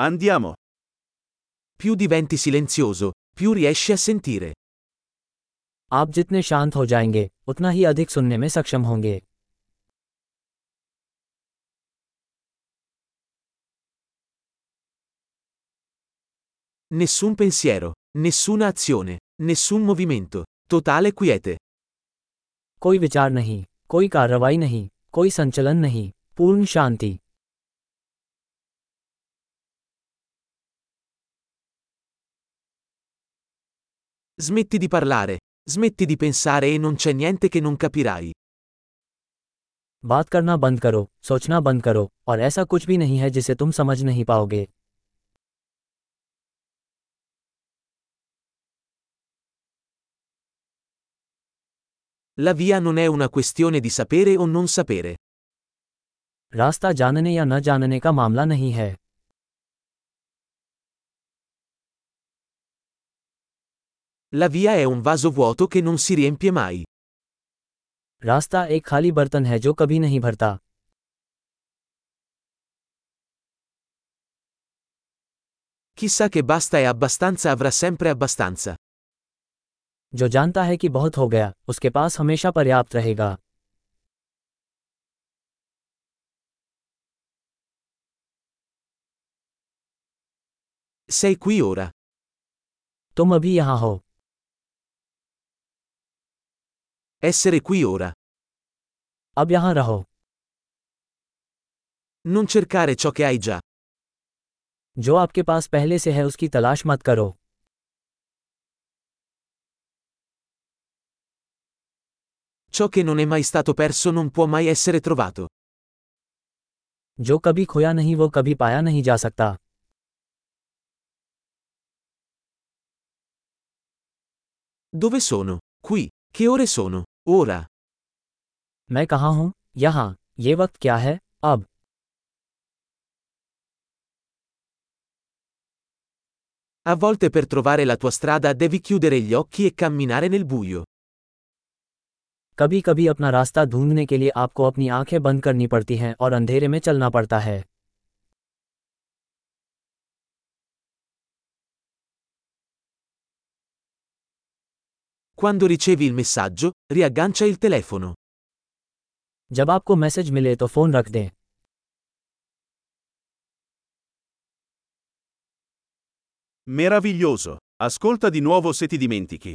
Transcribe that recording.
Andiamo. Più diventi silenzioso, più riesci a sentire. आप जितने शांत हो जाएंगे उतना ही अधिक सुनने में सक्षम होंगे Nessun pensiero, nessuna azione, nessun movimento. Totale quiete. कोई विचार नहीं कोई कार्रवाई नहीं कोई संचलन नहीं पूर्ण शांति Smetti di parlare, smetti di pensare e non c'è niente che non capirai. बात करना बंद करो सोचना बंद करो और ऐसा कुछ भी नहीं है जिसे तुम समझ नहीं पाओगे La via non è una questione di sapere o non sapere. रास्ता जानने या न जानने का मामला नहीं है La via è un vaso vuoto che non si riempie mai. रास्ता एक खाली बर्तन है जो कभी नहीं भरता Chi sa che basta e abbastanza avrà sempre abbastanza. जो जानता है कि बहुत हो गया उसके पास हमेशा पर्याप्त रहेगा Sei qui ora. तुम अभी यहाँ हो Essere qui ora. अब यहाँ रहो Non cercare ciò che hai già. जो आपके पास पहले से है उसकी तलाश मत करो Ciò che non è mai stato perso non può mai essere trovato. जो कभी खोया नहीं वो कभी पाया नहीं जा सकता Dove sono? Qui. Che ore sono? Ora. मैं कहाँ हूँ यहाँ ये वक्त क्या है अब A volte per trovare la tua strada devi chiudere gli occhi e camminare nel buio. कभी कभी अपना रास्ता ढूँढने के लिए आपको अपनी आँखें बंद करनी पड़ती हैं और अंधेरे में चलना पड़ता है Quando ricevi il messaggio, riaggancia il telefono. जब आपको मैसेज मिले तो फोन रख दें Meraviglioso. Ascolta di nuovo se ti dimentichi.